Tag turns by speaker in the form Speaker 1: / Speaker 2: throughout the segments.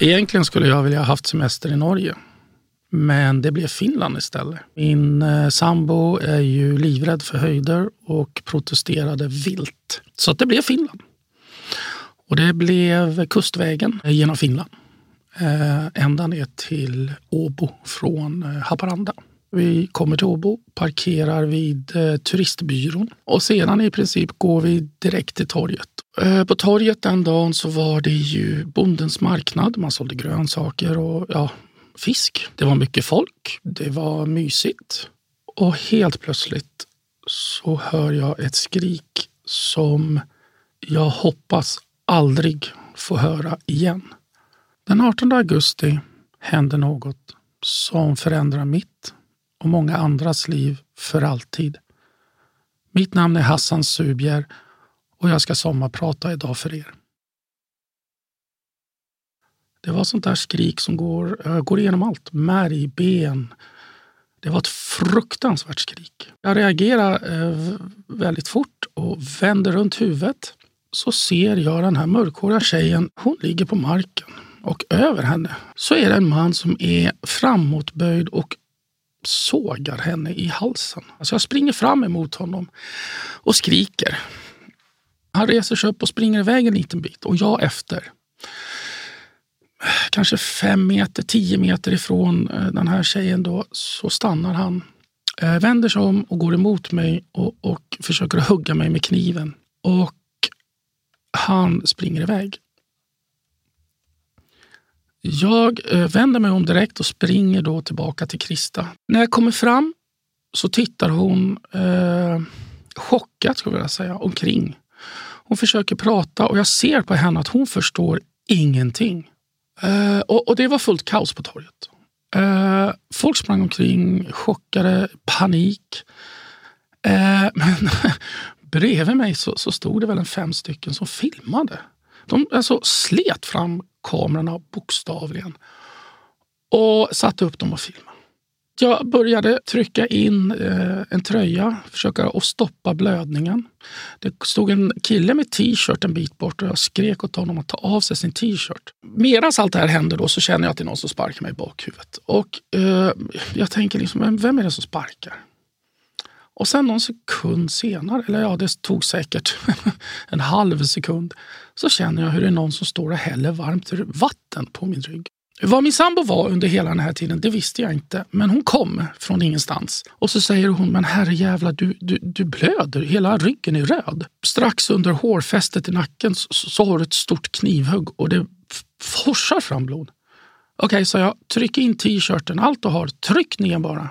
Speaker 1: Egentligen skulle jag vilja ha haft semester i Norge. Men det blev Finland istället. Min eh, sambo är ju livrädd för höjder och protesterade vilt. Så att det blev Finland. Och det blev kustvägen genom Finland. Eh, ända ner till Åbo från eh, Haparanda. Vi kommer till Åbo, parkerar vid eh, turistbyrån och sedan i princip går vi direkt till torget. Eh, på torget den dagen så var det ju bondens marknad. Man sålde grönsaker och ja, fisk. Det var mycket folk. Det var mysigt. Och helt plötsligt så hör jag ett skrik som jag hoppas aldrig få höra igen. Den 18 augusti händer något som förändrar mitt och många andras liv för alltid. Mitt namn är Hassan Subjer och jag ska sommarprata idag för er. Det var sånt där skrik som går, eh, går igenom allt. Märg, ben. Det var ett fruktansvärt skrik. Jag reagerar eh, väldigt fort och vänder runt huvudet. Så ser jag den här mörkhåriga tjejen. Hon ligger på marken och över henne så är det en man som är framåtböjd och sågar henne i halsen. Alltså jag springer fram emot honom och skriker. Han reser sig upp och springer iväg en liten bit och jag efter. Kanske fem meter, tio meter ifrån eh, den här tjejen då, så stannar han. Eh, vänder sig om och går emot mig och, och försöker hugga mig med kniven. Och han springer iväg. Jag eh, vänder mig om direkt och springer då tillbaka till Krista. När jag kommer fram så tittar hon eh, chockad, skulle jag vilja säga, omkring. Hon försöker prata och jag ser på henne att hon förstår ingenting. Eh, och, och, det var fullt kaos på torget. Eh, folk sprang omkring, chockade, panik. Eh, men bredvid mig så, så, stod det väl en fem stycken som filmade. De alltså, slet fram kamerorna bokstavligen och satte upp dem och filmade. Jag började trycka in eh, en tröja, försöka att stoppa blödningen. Det stod en kille med t-shirt en bit bort och jag skrek åt honom att ta av sig sin t-shirt. Medan allt det här händer då så känner jag att det är någon som sparkar mig i bakhuvudet. Och eh, jag tänker liksom, vem är det som sparkar? Och sen någon sekund senare, eller ja, det tog säkert en halv sekund, så känner jag hur det är någon som står och häller varmt vatten på min rygg. Vad min sambo var under hela den här tiden, det visste jag inte. Men hon kom från ingenstans. Och så säger hon, men herrejävlar, du, du, du blöder, hela ryggen är röd. Strax under hårfästet i nacken så, så har du ett stort knivhugg och det forsar fram blod. Okej, okay, så jag, tryck in t-shirten, allt du har, tryck ner bara.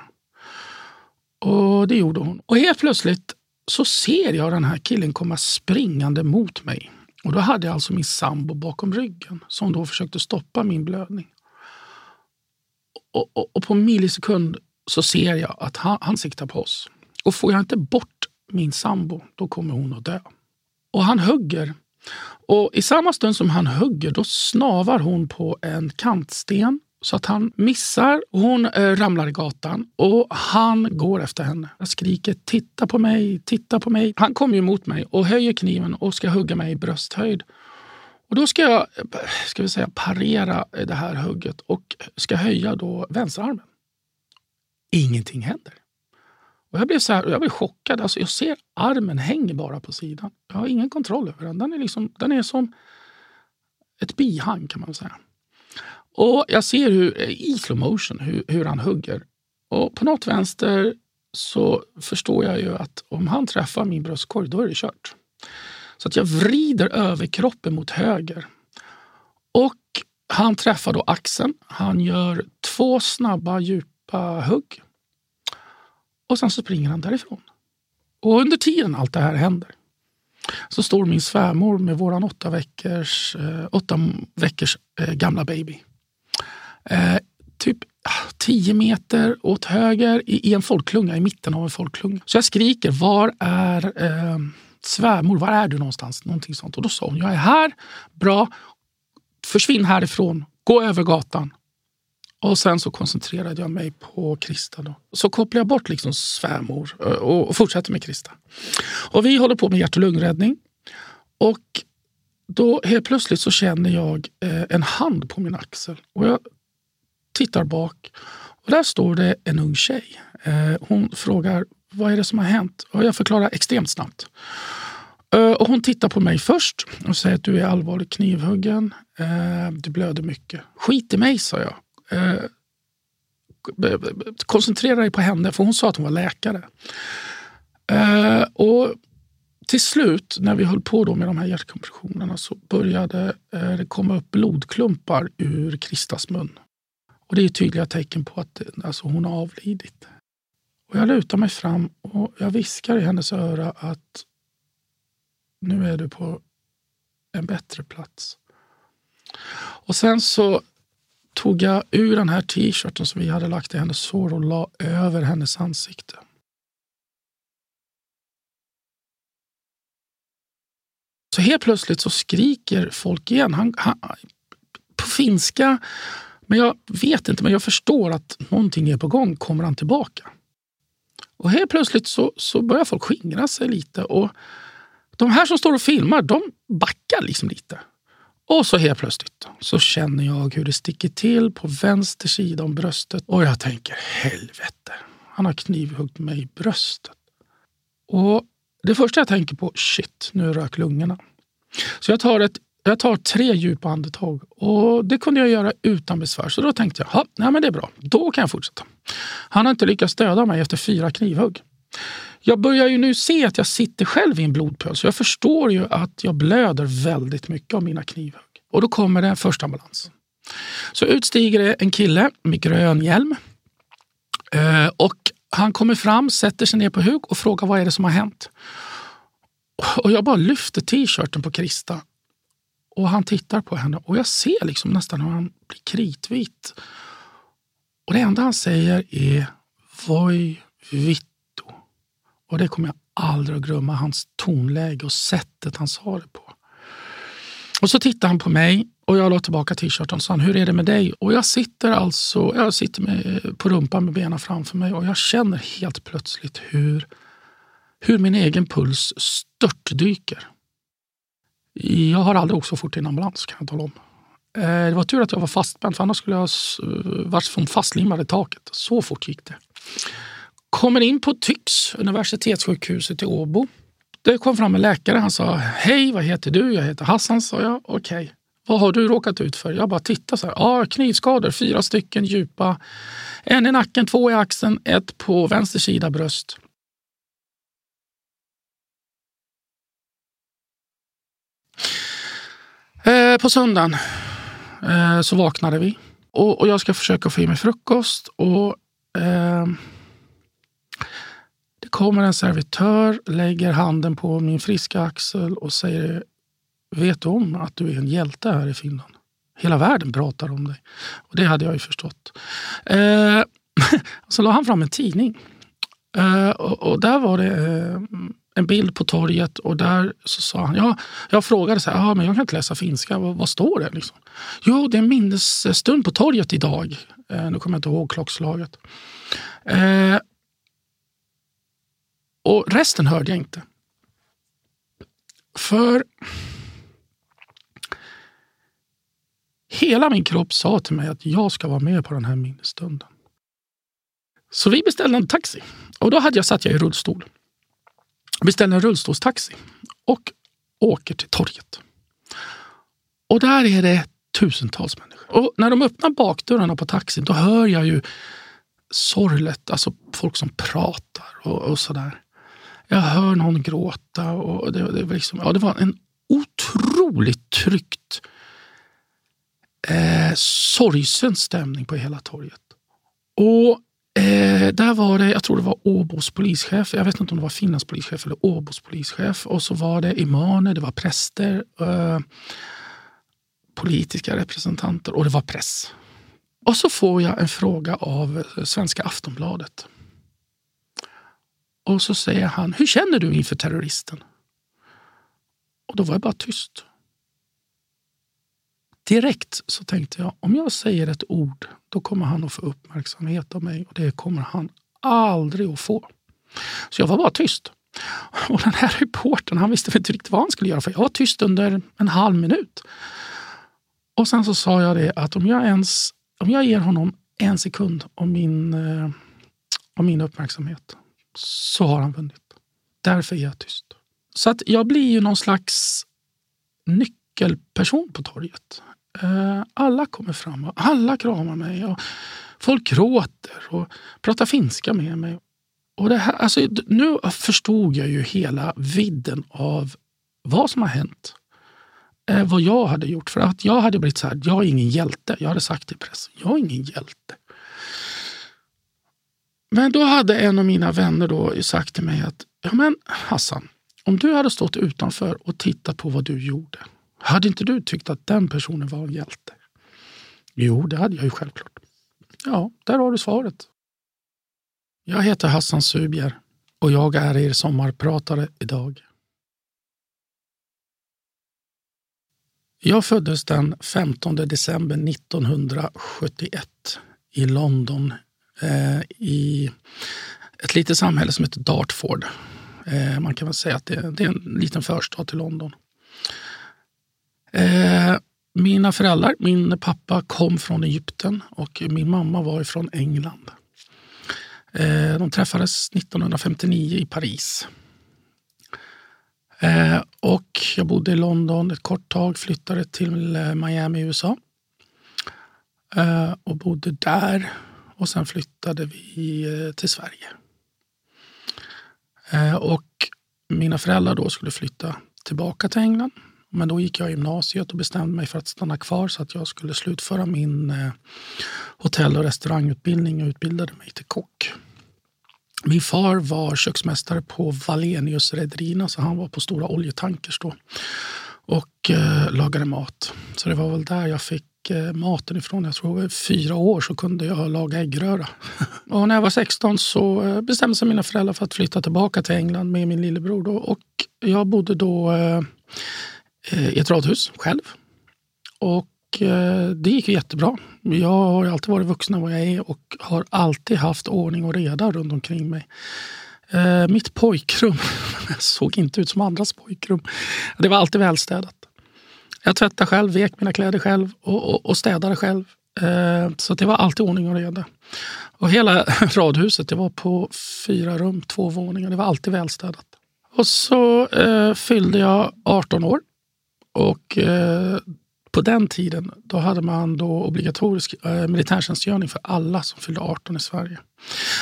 Speaker 1: Och det gjorde hon. Och helt plötsligt så ser jag den här killen komma springande mot mig. Och då hade jag alltså min sambo bakom ryggen som då försökte stoppa min blödning. Och, och, och på millisekund så ser jag att han, han siktar på oss. Och får jag inte bort min sambo, då kommer hon att dö. Och han hugger. Och i samma stund som han hugger, då snavar hon på en kantsten så att han missar. Hon eh, ramlar i gatan och han går efter henne. Jag skriker titta på mig, titta på mig. Han kommer emot mig och höjer kniven och ska hugga mig i brösthöjd. Och då ska jag eh, ska vi säga, parera eh, det här hugget och ska höja då vänsterarmen. Ingenting händer. Och jag blev, så här, jag blev chockad. Alltså jag ser armen hänger bara på sidan. Jag har ingen kontroll över den. Den är, liksom, den är som ett bihang kan man säga. Och jag ser hur, eh, i slow motion hur, hur han hugger. Och på något vänster så förstår jag ju att om han träffar min bröstkorg, då är det kört. Så att jag vrider överkroppen mot höger. Och han träffar då axeln. Han gör två snabba, djupa hugg. Och sen så springer han därifrån. Och under tiden allt det här händer så står min svärmor med våran åtta veckors, eh, åtta veckors eh, gamla baby eh, typ ah, 10 meter åt höger i, i, en folklunga, i mitten av en folklunga. Så jag skriker, var är eh, svärmor? Var är du någonstans? Någonting sånt. Och då sa hon, jag är här, bra, försvinn härifrån, gå över gatan. Och sen så koncentrerade jag mig på Krista. Då. Så kopplade jag bort liksom svärmor eh, och, och fortsatte med Krista. Och vi håller på med hjärt och lungräddning. Och då helt plötsligt så känner jag eh, en hand på min axel. Och jag tittar bak och där står det en ung tjej. Eh, hon frågar vad är det som har hänt? Och jag förklarar extremt snabbt. Eh, och hon tittar på mig först och säger att du är allvarligt knivhuggen. Eh, du blöder mycket. Skit i mig, sa jag. Koncentrera dig på henne, för hon sa att hon var läkare. Och till slut, när vi höll på då med de här hjärtkompressionerna så började det komma upp blodklumpar ur Kristas mun. Och det är tydliga tecken på att alltså, hon har avlidit. Och jag lutar mig fram och jag viskar i hennes öra att nu är du på en bättre plats. Och sen så tog jag ur den här t-shirten som vi hade lagt i hennes sår och la över hennes ansikte. Så helt plötsligt så skriker folk igen. Han, han, på finska, men jag vet inte, men jag förstår att någonting är på gång. Kommer han tillbaka? Och helt plötsligt så, så börjar folk skingra sig lite. Och de här som står och filmar, de backar liksom lite. Och så helt plötsligt så känner jag hur det sticker till på vänster sida om bröstet. Och jag tänker helvete, han har knivhuggit mig i bröstet. Och det första jag tänker på, shit, nu rök lungorna. Så jag tar, ett, jag tar tre djupa andetag och det kunde jag göra utan besvär. Så då tänkte jag, nej men det är bra, då kan jag fortsätta. Han har inte lyckats döda mig efter fyra knivhugg. Jag börjar ju nu se att jag sitter själv i en blodpöl så jag förstår ju att jag blöder väldigt mycket av mina knivhugg. Och då kommer det första ambulans. Så utstiger det en kille med grön hjälm. Eh, och han kommer fram, sätter sig ner på huk och frågar vad är det som har hänt. Och jag bara lyfter t-shirten på Krista. Och han tittar på henne och jag ser liksom nästan hur han blir kritvit. Och det enda han säger är Voi vittu. Och det kommer jag aldrig att glömma, hans tonläge och sättet han sa det på. Och så tittar han på mig och jag la tillbaka t-shirten och sa hur är det med dig? Och jag sitter alltså jag sitter med, på rumpan med benen framför mig och jag känner helt plötsligt hur, hur min egen puls störtdyker. Jag har aldrig åkt så fort i en ambulans kan jag tala om. Eh, det var tur att jag var fastspänd för annars skulle jag eh, varit fastlimmad i taket. Så fort gick det. Kommer in på Tyx, universitetssjukhuset i Åbo. Det kom fram en läkare. Han sa hej, vad heter du? Jag heter Hassan, sa jag. Okej. Okay. Vad har du råkat ut för? Jag bara tittade så här. Ja, knivskador, fyra stycken djupa. En i nacken, två i axeln, ett på vänster sida bröst. Eh, på söndagen eh, så vaknade vi och, och, jag ska försöka få i mig frukost. Och, eh, det kommer en servitör, lägger handen på min friska axel och säger Vet du om att du är en hjälte här i Finland? Hela världen pratar om dig. Och det hade jag ju förstått. Eh, så la han fram en tidning. Eh, och, och, där var det eh, en bild på torget och där så sa han, ja, jag frågade så här, ah, men jag kan inte läsa finska, vad, vad står det? Liksom? Jo, det är en minnesstund på torget idag. Eh, nu kommer jag inte ihåg klockslaget. Eh, och resten hörde jag inte. För hela min kropp sa till mig att jag ska vara med på den här minnesstunden. Så vi beställde en taxi och då hade jag satt jag i rullstol beställer en rullstolstaxi och åker till torget. Och där är det tusentals människor. Och när de öppnar bakdörrarna på taxin då hör jag ju sorlet, alltså folk som pratar och, och sådär. Jag hör någon gråta. och Det, det, var, liksom, ja, det var en otroligt tryckt, eh, sorgsen stämning på hela torget. Och eh, där var det, jag tror det var Åbos polischef, jag vet inte om det var Finlands polischef eller Åbos polischef. Och så var det imaner, det var präster, eh, politiska representanter och det var press. Och så får jag en fråga av eh, Svenska Aftonbladet. Och så säger han, hur känner du inför terroristen? Och då var jag bara tyst. Direkt så tänkte jag, om jag säger ett ord, då kommer han att få uppmärksamhet av mig och det kommer han aldrig att få. Så jag var bara tyst. Och den här reportern han visste inte riktigt vad han skulle göra för jag var tyst under en halv minut. Och sen så sa jag det att om jag, ens, om jag ger honom en sekund av min, eh, av min uppmärksamhet så har han vunnit. Därför är jag tyst. Så att jag blir ju någon slags nyckelperson på torget. Eh, alla kommer fram och alla kramar mig. Och folk gråter och pratar finska med mig. Och det här, alltså, nu förstod jag ju hela vidden av vad som har hänt. Eh, vad jag hade gjort. För att jag hade blivit så här, jag är ingen hjälte. Jag hade sagt till pressen, jag är ingen hjälte. Men då hade en av mina vänner då sagt till mig att ja men Hassan, om du hade stått utanför och tittat på vad du gjorde, hade inte du tyckt att den personen var en hjälte? Jo, det hade jag ju självklart. Ja, där har du svaret. Jag heter Hassan Subjer och jag är er sommarpratare idag. Jag föddes den 15 december 1971 i London eh, i ett litet samhälle som heter Dartford. Eh, man kan väl säga att det, det, är en liten förstad till London. Eh, mina föräldrar, min pappa kom från Egypten och min mamma var från England. Eh, de träffades 1959 i Paris. Eh, och jag bodde i London ett kort tag, flyttade till eh, Miami i USA. Eh, och bodde där och sen flyttade vi eh, till Sverige. Och mina föräldrar då skulle flytta tillbaka till England. Men då gick jag i gymnasiet och bestämde mig för att stanna kvar så att jag skulle slutföra min eh, hotell och restaurangutbildning och utbildade mig till kock. Min far var köksmästare på Wallenius rederierna så han var på stora oljetankers då och eh, lagade mat. Så det var väl där jag fick eh, maten ifrån. Jag tror var fyra år så kunde jag laga äggröra. och när jag var 16 så eh, bestämde sig mina föräldrar för att flytta tillbaka till England med min lillebror. Då. Och jag bodde då eh i ett radhus själv. Och eh, det gick jättebra. Jag har alltid varit vuxen vad jag är och har alltid haft ordning och reda runt omkring mig. Eh, mitt pojkrum såg inte ut som andras pojkrum. Det var alltid välstädat. Jag tvättade själv, vek mina kläder själv och, och, och städade själv. Så det var alltid ordning och reda. Och hela radhuset, det var på fyra rum, två våningar. Det var alltid välstädat. Och så eh, fyllde jag 18 år. Och eh, på den tiden då hade man då obligatorisk eh, militärtjänstgöring för alla som fyllde 18 i Sverige.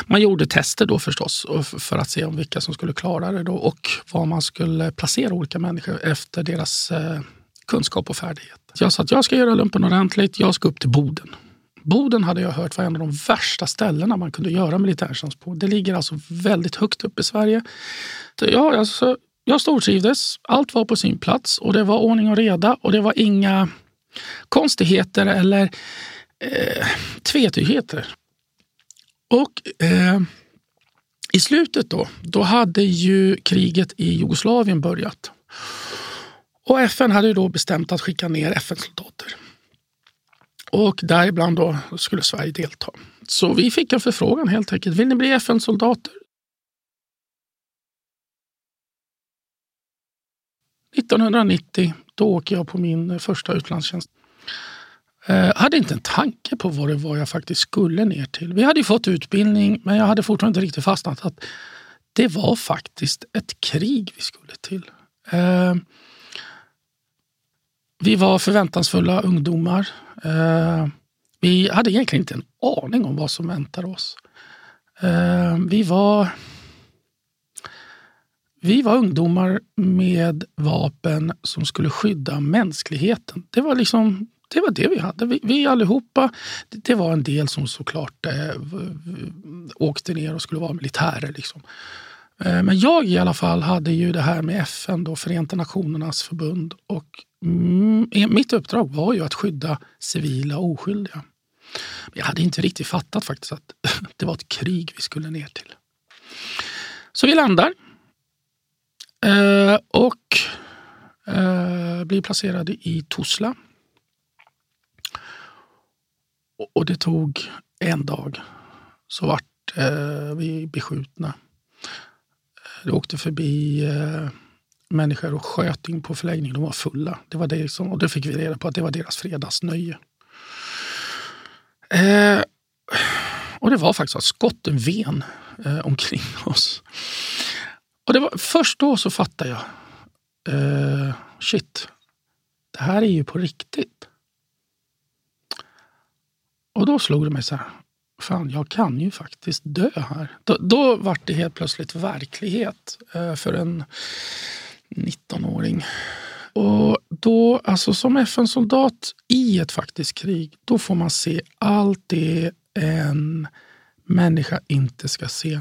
Speaker 1: Man gjorde tester då förstås för att se om vilka som skulle klara det då och var man skulle placera olika människor efter deras eh, kunskap och färdighet. Jag sa att jag ska göra lumpen ordentligt, jag ska upp till Boden. Boden hade jag hört var en av de värsta ställena man kunde göra militärtjänst på. Det ligger alltså väldigt högt upp i Sverige. Ja, alltså, jag stortrivdes. Allt var på sin plats och det var ordning och reda och det var inga konstigheter eller eh, tvetydigheter. Och eh, i slutet då, då hade ju kriget i Jugoslavien börjat. Och FN hade då bestämt att skicka ner FN-soldater. Och däribland då skulle Sverige delta. Så vi fick en förfrågan helt enkelt. Vill ni bli FN-soldater? 1990 då åker jag på min eh, första utlandstjänst. Jag eh, hade inte en tanke på vad det var jag faktiskt skulle ner till. Vi hade fått utbildning men jag hade fortfarande inte riktigt fastnat att det var faktiskt ett krig vi skulle till. Eh, vi var förväntansfulla ungdomar. Eh, vi hade egentligen inte en aning om vad som väntade oss. Eh, vi var vi var ungdomar med vapen som skulle skydda mänskligheten. Det var liksom det var det vi hade. Vi, vi allihopa, det, det var en del som såklart eh, åkte ner och skulle vara militärer. Liksom. Eh, men jag i alla fall hade ju det här med FN, då, Förenta Nationernas förbund. Och mm, e, mitt uppdrag var ju att skydda civila och oskyldiga. Men jag hade inte riktigt fattat faktiskt att det var ett krig vi skulle ner till. Så vi landar Eh, och eh, blir placerade i Tuzla. Och, och, det tog en dag så vart eh, vi beskjutna. Det åkte förbi eh, människor och sköt in på förläggningen. De var fulla. Det var det som, och då fick vi reda på att det var deras fredagsnöje. Eh, och det var faktiskt att skotten ven eh, omkring oss. Och det var, först då så fattade jag. Uh, shit, det här är ju på riktigt. Och då slog det mig så här. Fan, jag kan ju faktiskt dö här. Då, då var det helt plötsligt verklighet uh, för en 19-åring. Och då, alltså som FN-soldat i ett faktiskt krig, då får man se allt det en människa inte ska se.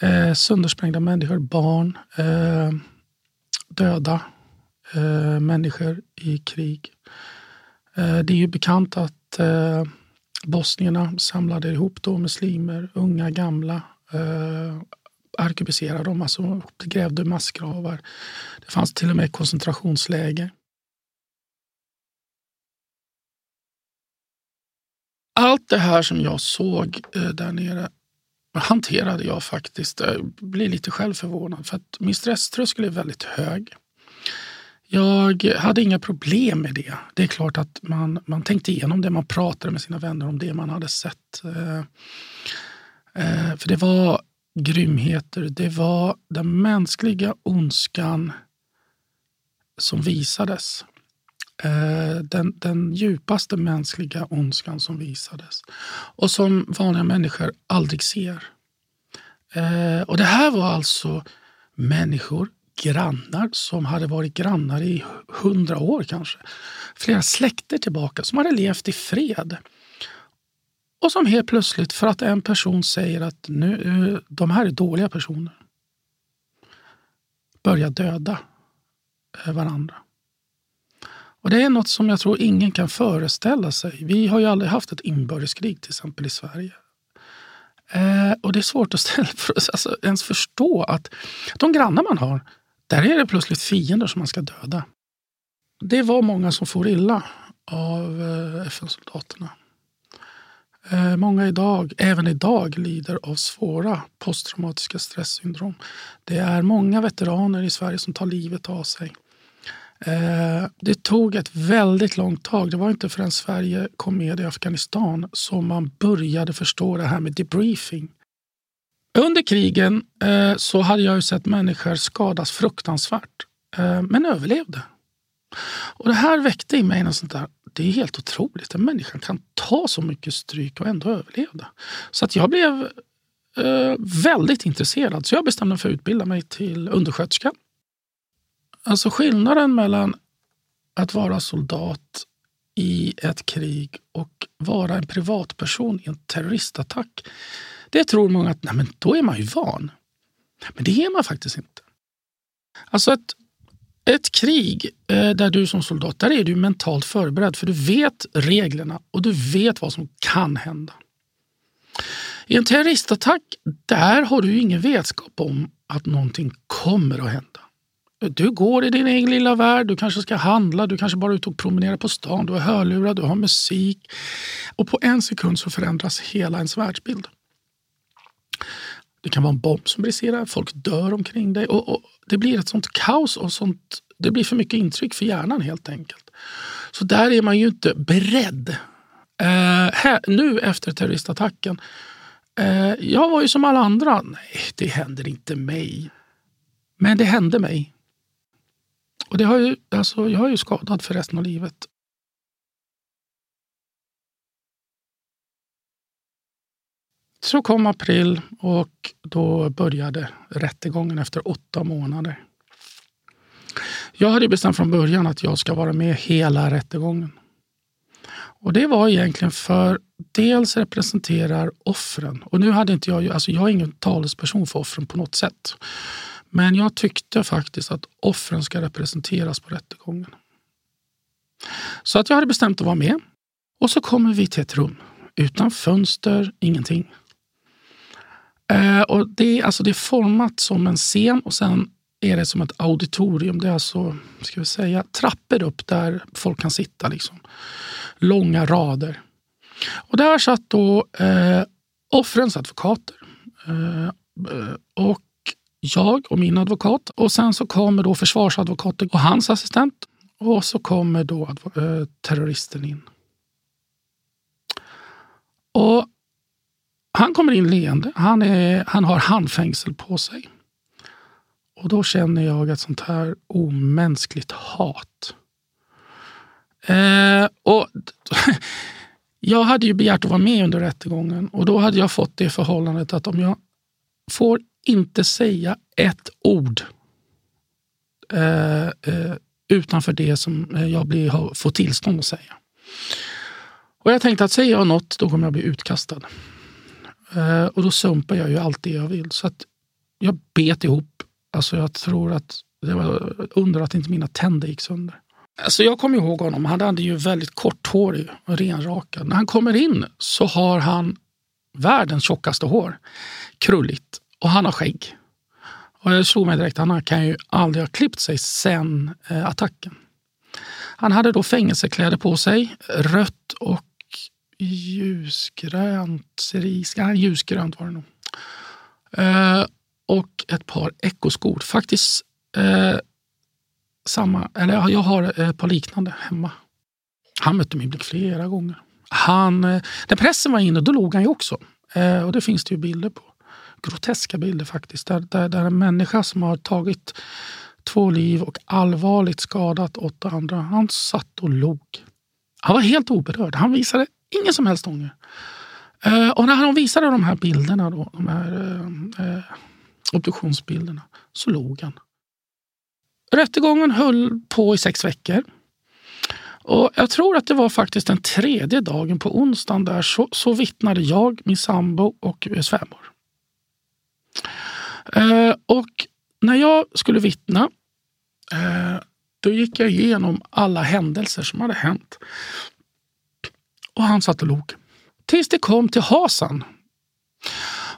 Speaker 1: Eh, söndersprängda människor, barn, eh, döda eh, människor i krig. Eh, det är ju bekant att eh, bosnierna samlade ihop då muslimer, unga, gamla, eh, arkebuserade dem, alltså grävde massgravar. Det fanns till och med koncentrationsläger. Allt det här som jag såg eh, där nere hanterade jag faktiskt. Jag blir lite självförvånad för att min stresströskel är väldigt hög. Jag hade inga problem med det. Det är klart att man, man tänkte igenom det, man pratade med sina vänner om det man hade sett. Eh, eh, för det var grymheter. Det var den mänskliga ondskan som visades. Eh, den, den djupaste mänskliga ondskan som visades och som vanliga människor aldrig ser. Eh, och det här var alltså människor, grannar som hade varit grannar i hundra år kanske. Flera släkter tillbaka som hade levt i fred. Och som helt plötsligt, för att en person säger att nu, eh, de här är dåliga personer, börjar döda eh, varandra. Och Det är något som jag tror ingen kan föreställa sig. Vi har ju aldrig haft ett inbördeskrig till exempel i Sverige. Eh, och det är svårt att ställa, för, alltså, ens förstå att de grannar man har, där är det plötsligt fiender som man ska döda. Det var många som for illa av eh, FN-soldaterna. Eh, många idag, även idag, lider av svåra posttraumatiska stresssyndrom. Det är många veteraner i Sverige som tar livet av sig. Eh, det tog ett väldigt långt tag. Det var inte förrän Sverige kom med i Afghanistan som man började förstå det här med debriefing. Under krigen eh, så hade jag ju sett människor skadas fruktansvärt, eh, men överlevde. Och det här väckte i mig något sånt där. Det är helt otroligt. En människa kan ta så mycket stryk och ändå överleva. Så att jag blev eh, väldigt intresserad. Så jag bestämde mig för att utbilda mig till undersköterska. Alltså skillnaden mellan att vara soldat i ett krig och vara en privatperson i en terroristattack. Det tror många att nej, men då är man ju van. Men det är man faktiskt inte. Alltså ett, ett krig eh, där du som soldat, där är du mentalt förberedd för du vet reglerna och du vet vad som kan hända. I en terroristattack, där har du ingen vetskap om att någonting kommer att hända. Du går i din egen lilla värld, du kanske ska handla, du kanske bara är ute och promenerar på stan, du har hörlurar, du har musik. Och på en sekund så förändras hela ens världsbild. Det kan vara en bomb som briserar, folk dör omkring dig och, och, det blir ett sånt kaos och sånt, det blir för mycket intryck för hjärnan helt enkelt. Så där är man ju inte beredd. Eh, här, nu efter terroristattacken, eh, jag var ju som alla andra. Nej, det händer inte mig. Men det hände mig. Och det har ju, alltså, jag är ju skadad för resten av livet. Så kom april och då började rättegången efter åtta månader. Jag hade bestämt från början att jag ska vara med hela rättegången. Och det var egentligen för dels representerar offren. Och nu hade inte jag, alltså jag är ingen talesperson för offren på något sätt. Men jag tyckte faktiskt att offren ska representeras på rättegången. Så att jag hade bestämt att vara med. Och så kommer vi till ett rum utan fönster, ingenting. Eh, och det, alltså det är format som en scen och sen är det som ett auditorium. Det är alltså ska vi säga, trappor upp där folk kan sitta. Liksom. Långa rader. Och där satt då eh, offrens advokater. Eh, eh och jag och min advokat och sen så kommer då försvarsadvokaten och hans assistent och så kommer då äh, terroristen in. Och han kommer in leende. Han, är, han har handfängsel på sig. Och då känner jag ett sånt här omänskligt hat. Eh, och jag hade ju begärt att vara med under rättegången och då hade jag fått det förhållandet att om jag får inte säga ett ord eh, eh, utanför det som eh, jag blir, får tillstånd att säga. Och jag tänkte att säger jag något, då kommer jag bli utkastad. Eh, och då sumpar jag ju allt det jag vill. Så att jag bet ihop. Alltså jag tror att det var under att inte mina tänder gick sönder. Alltså jag kommer ihåg honom. Han hade ju väldigt kort hår och renrakad. När han kommer in så har han världens tjockaste hår. Krulligt. Och han har skägg. Och jag slog mig direkt, han kan ju aldrig ha klippt sig sen eh, attacken. Han hade då fängelsekläder på sig, rött och ljusgrönt, cerise, ja, ljusgrönt var det nog. Eh, och ett par ekoskor. Faktiskt eh, samma, eller jag har eh, ett par liknande hemma. Han mötte min blick flera gånger. Han, eh, när pressen var inne, då låg han ju också. Eh, och det finns det ju bilder på. Groteska bilder faktiskt. Där, där, där en människa som har tagit två liv och allvarligt skadat åtta andra. Han satt och log. Han var helt oberörd. Han visade ingen som helst ånger. Eh, och när han visade de här bilderna, då, de här eh, eh obduktionsbilderna, så log han. Rättegången höll på i sex veckor. Och jag tror att det var faktiskt den tredje dagen på onsdagen där så, så vittnade jag, min sambo och eh, svärmor. Eh, och när jag skulle vittna eh, då gick jag igenom alla händelser som hade hänt. Och han satt och log. Tills det kom till Hasan.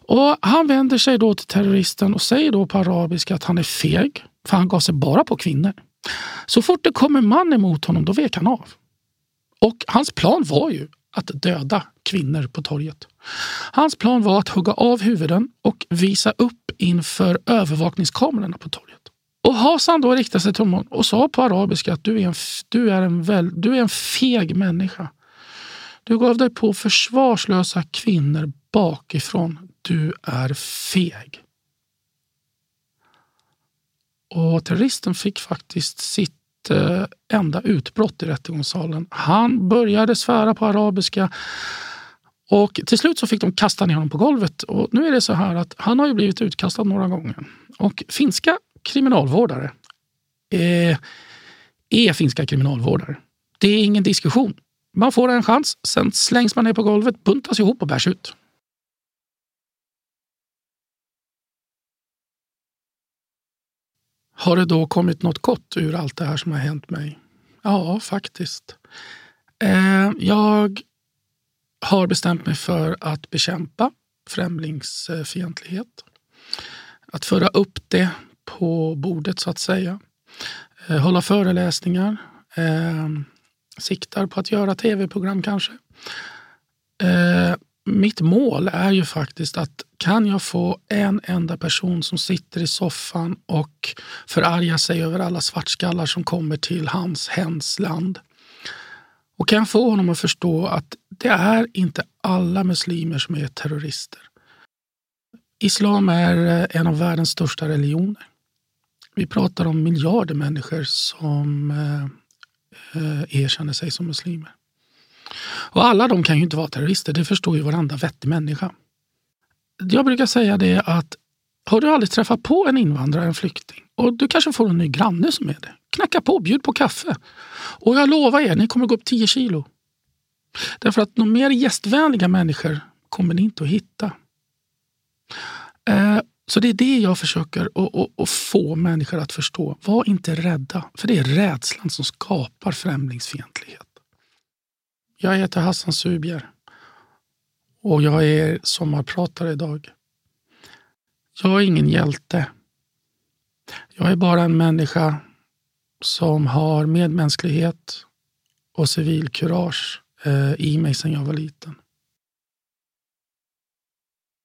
Speaker 1: Och han vänder sig då till terroristen och säger då på arabiska att han är feg. För han gav sig bara på kvinnor. Så fort det kom en man emot honom, då vek han av. Och hans plan var ju att döda kvinnor på torget. Hans plan var att hugga av huvuden och visa upp inför övervakningskamerorna på torget. Och Hasan då riktade sig till honom och sa på arabiska att du är en, du är en, väl, du är en feg människa. Du gav dig på försvarslösa kvinnor bakifrån. Du är feg. Och terroristen fick faktiskt sitt eh, enda utbrott i rättegångssalen. Han började svära på arabiska och till slut så fick de kasta ner honom på golvet. Och nu är det så här att han har ju blivit utkastad några gånger. Och finska kriminalvårdare eh, är finska kriminalvårdare. Det är ingen diskussion. Man får en chans, sen slängs man ner på golvet, buntas ihop och bärs ut. Har det då kommit något gott ur allt det här som har hänt mig? Ja, faktiskt. Eh, jag har bestämt mig för att bekämpa främlingsfientlighet. Att föra upp det på bordet så att säga. Eh, hålla föreläsningar. Eh, siktar på att göra tv-program kanske. Eh, mitt mål är ju faktiskt att kan jag få en enda person som sitter i soffan och förargar sig över alla svartskallar som kommer till hans, hens land. Och kan jag få honom att förstå att det är inte alla muslimer som är terrorister. Islam är eh, en av världens största religioner. Vi pratar om miljarder människor som eh, eh, erkänner sig som muslimer. Och alla de kan ju inte vara terrorister, det förstår ju varenda vettig människa. Jag brukar säga det att har du aldrig träffat på en invandrare, en flykting och du kanske får en ny granne som är det. Knacka på, bjud på kaffe. Och jag lovar er, ni kommer gå upp 10 kilo. Därför att några mer gästvänliga människor kommer ni inte att hitta. Eh, så det är det jag försöker att få människor att förstå. Var inte rädda, för det är rädslan som skapar främlingsfientlighet. Jag heter Hassan Subjer och jag är sommarpratare idag. Jag är ingen hjälte. Jag är bara en människa som har medmänsklighet och civilkurage eh, i mig sedan jag var liten.